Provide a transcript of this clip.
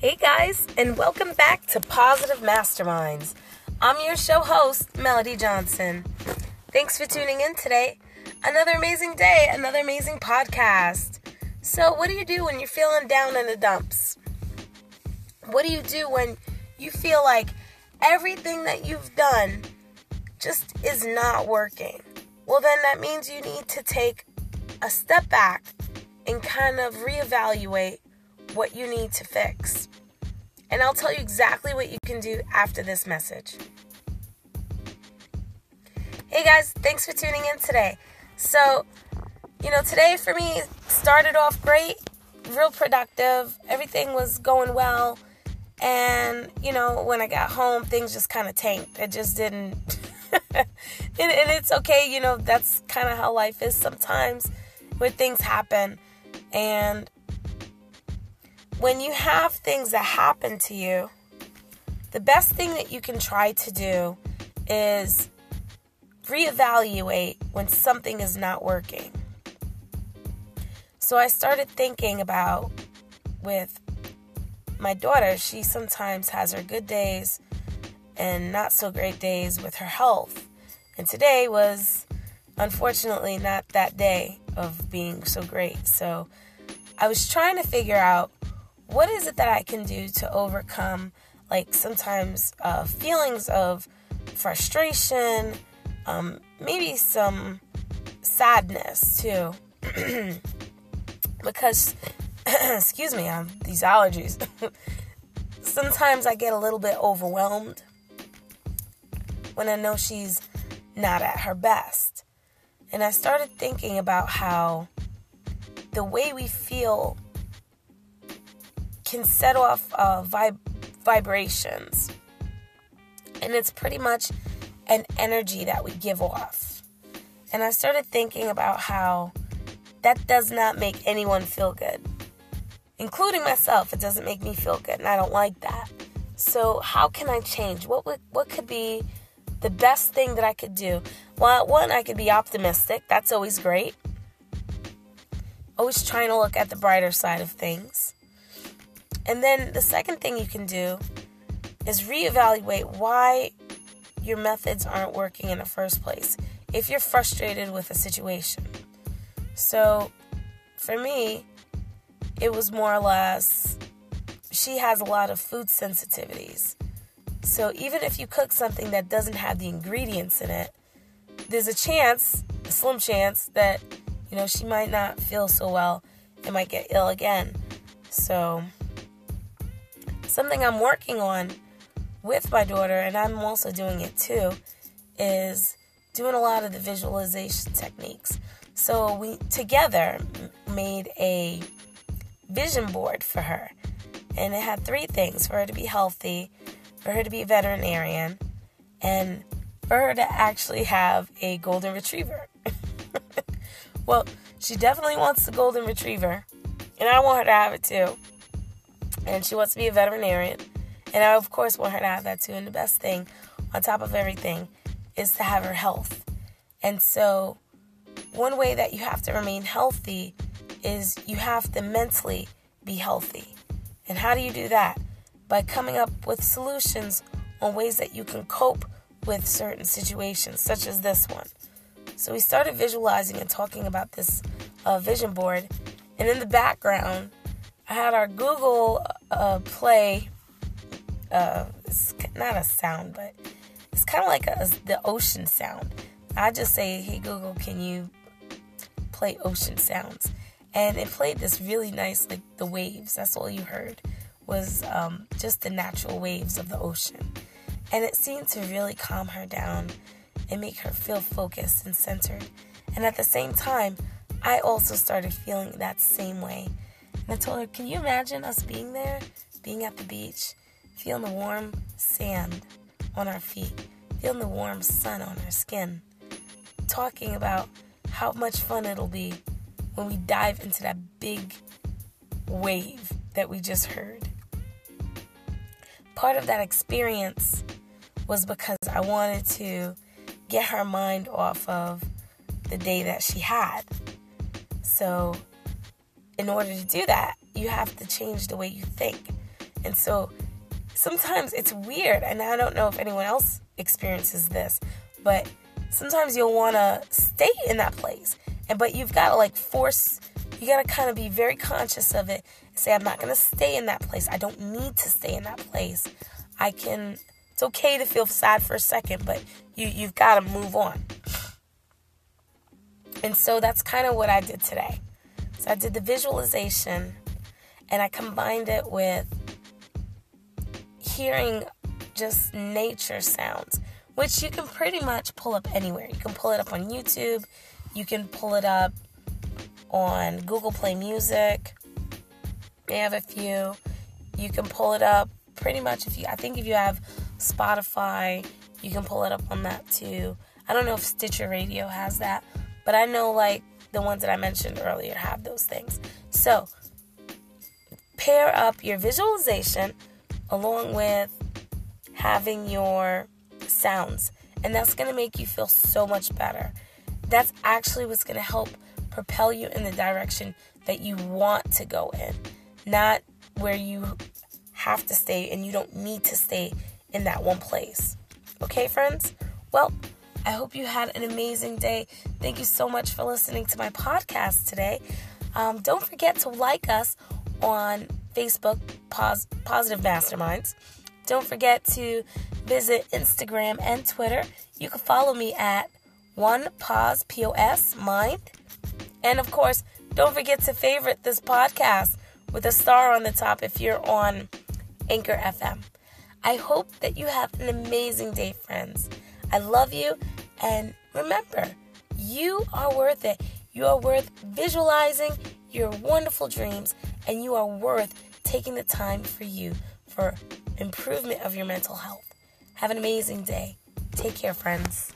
Hey guys, and welcome back to Positive Masterminds. I'm your show host, Melody Johnson. Thanks for tuning in today. Another amazing day, another amazing podcast. So, what do you do when you're feeling down in the dumps? What do you do when you feel like everything that you've done just is not working? Well, then that means you need to take a step back and kind of reevaluate what you need to fix. And I'll tell you exactly what you can do after this message. Hey guys, thanks for tuning in today. So, you know, today for me started off great, real productive. Everything was going well. And, you know, when I got home, things just kind of tanked. It just didn't. and, and it's okay, you know, that's kind of how life is sometimes when things happen. And when you have things that happen to you, the best thing that you can try to do is reevaluate when something is not working. So I started thinking about with my daughter, she sometimes has her good days and not so great days with her health. And today was unfortunately not that day of being so great. So I was trying to figure out what is it that I can do to overcome, like sometimes uh, feelings of frustration, um, maybe some sadness too. because, excuse me, um, these allergies. sometimes I get a little bit overwhelmed when I know she's not at her best. And I started thinking about how the way we feel can set off uh, vib- vibrations. And it's pretty much an energy that we give off. And I started thinking about how that does not make anyone feel good, including myself. It doesn't make me feel good, and I don't like that. So, how can I change? What would, what could be the best thing that I could do? Well, one, I could be optimistic. That's always great. Always trying to look at the brighter side of things. And then the second thing you can do is reevaluate why your methods aren't working in the first place if you're frustrated with a situation. So for me, it was more or less she has a lot of food sensitivities. So even if you cook something that doesn't have the ingredients in it, there's a chance, a slim chance that you know she might not feel so well and might get ill again. So something I'm working on with my daughter, and I'm also doing it too, is doing a lot of the visualization techniques. So we together made a vision board for her, and it had three things for her to be healthy, for her to be a veterinarian, and for her to actually have a golden retriever. well, she definitely wants the golden retriever, and I want her to have it too and she wants to be a veterinarian. And I, of course, want her to have that too. And the best thing, on top of everything, is to have her health. And so, one way that you have to remain healthy is you have to mentally be healthy. And how do you do that? By coming up with solutions on ways that you can cope with certain situations, such as this one. So, we started visualizing and talking about this uh, vision board. And in the background, I had our Google uh, Play. Uh, not a sound, but it's kind of like a, the ocean sound. I just say, "Hey Google, can you play ocean sounds?" And it played this really nice, like the waves. That's all you heard was um, just the natural waves of the ocean, and it seemed to really calm her down and make her feel focused and centered. And at the same time, I also started feeling that same way and I told her, Can you imagine us being there, being at the beach, feeling the warm sand on our feet, feeling the warm sun on our skin, talking about how much fun it'll be when we dive into that big wave that we just heard. Part of that experience was because I wanted to get her mind off of the day that she had. So in order to do that, you have to change the way you think. And so sometimes it's weird, and I don't know if anyone else experiences this, but sometimes you'll want to stay in that place. And but you've got to like force you got to kind of be very conscious of it. Say I'm not going to stay in that place. I don't need to stay in that place. I can it's okay to feel sad for a second, but you you've got to move on. And so that's kind of what I did today. So I did the visualization and I combined it with hearing just nature sounds, which you can pretty much pull up anywhere. You can pull it up on YouTube, you can pull it up on Google Play Music. They have a few. You can pull it up pretty much if you I think if you have Spotify, you can pull it up on that too. I don't know if Stitcher Radio has that, but I know like the ones that I mentioned earlier have those things. So, pair up your visualization along with having your sounds, and that's going to make you feel so much better. That's actually what's going to help propel you in the direction that you want to go in, not where you have to stay and you don't need to stay in that one place. Okay, friends? Well, I hope you had an amazing day. Thank you so much for listening to my podcast today. Um, don't forget to like us on Facebook, Pos- Positive Masterminds. Don't forget to visit Instagram and Twitter. You can follow me at one pause pos mind. And of course, don't forget to favorite this podcast with a star on the top if you're on Anchor FM. I hope that you have an amazing day, friends. I love you. And remember, you are worth it. You are worth visualizing your wonderful dreams, and you are worth taking the time for you for improvement of your mental health. Have an amazing day. Take care, friends.